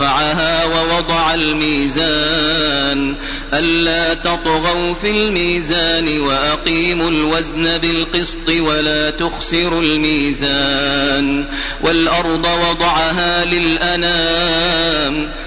رفعها ووضع الميزان. ألا تطغوا في الميزان وأقيموا الوزن بالقسط ولا تخسروا الميزان. والأرض وضعها للأنام.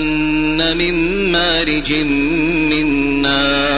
من مارج من نار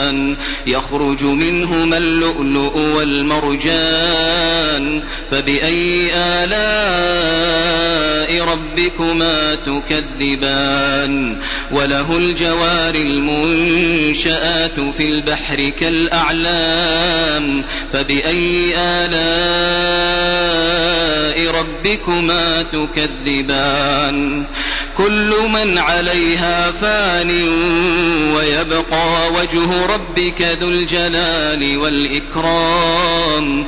يخرج منهما اللؤلؤ والمرجان. فبأي آلاء ربكما تكذبان؟ وله الجوار المنشآت في البحر كالأعلام. فبأي آلاء ربكما تكذبان؟ كل من عليها فان ويبقى وجه ربك ذو الجلال والإكرام.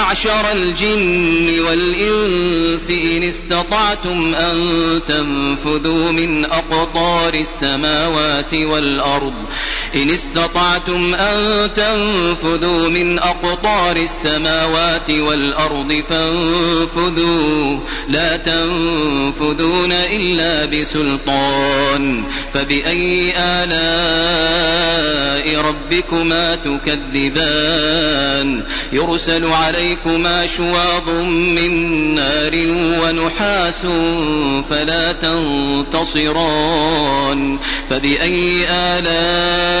معشر الجن والإنس إن استطعتم أن تنفذوا من أقطار السماوات والأرض إن استطعتم أن تنفذوا من أقطار السماوات والأرض فانفذوا. لا تنفذون إلا بسلطان. فبأي آلاء ربكما تكذبان؟ يرسل عليكما شواظ من نار ونحاس فلا تنتصران. فبأي آلاء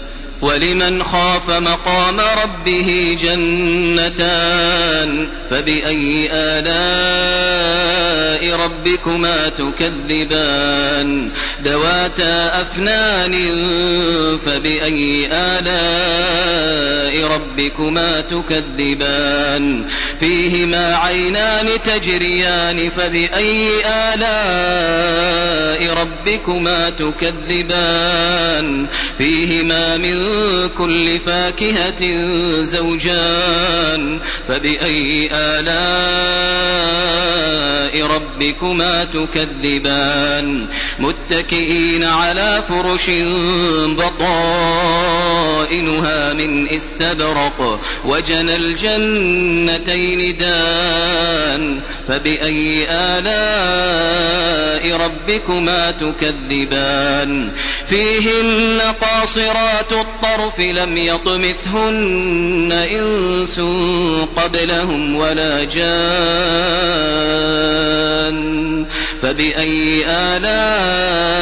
ولمن خاف مقام ربه جنتان فبأي آلاء ربكما تكذبان دواتا أفنان فبأي آلاء ربكما تكذبان فيهما عينان تجريان فبأي آلاء ربكما تكذبان فيهما من كل فاكهة زوجان فبأي آلاء ربكما تكذبان؟ متكئين على فرش بطائنها من استبرق وجنى الجنتين دان فبأي آلاء ربكما تكذبان؟ فيهن قاصرات الطرف لم يطمثهن إنس قبلهم ولا جان. فبأي آلاء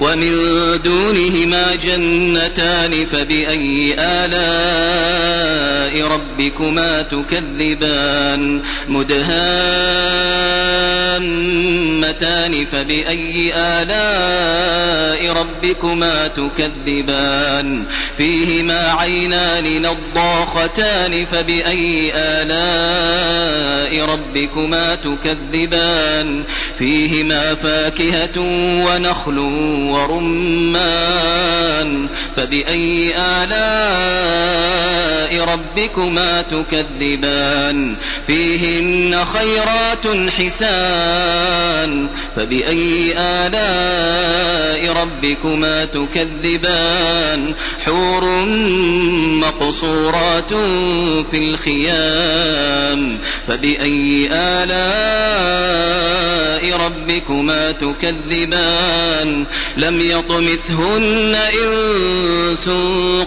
ومن دونهما جنتان فبأي آلاء ربكما تكذبان مدهامتان فبأي آلاء ربكما تكذبان فيهما عينان نضاختان فبأي آلاء ربكما تكذبان فيهما فاكهة ونخل ورمان فبأي آلاء ربكما تكذبان فيهن خيرات حسان فبأي آلاء ربكما تكذبان حور مقصورات في الخيام فبأي آلاء ربكما تكذبان؟ لم يطمثهن إنس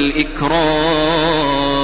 الإكرام.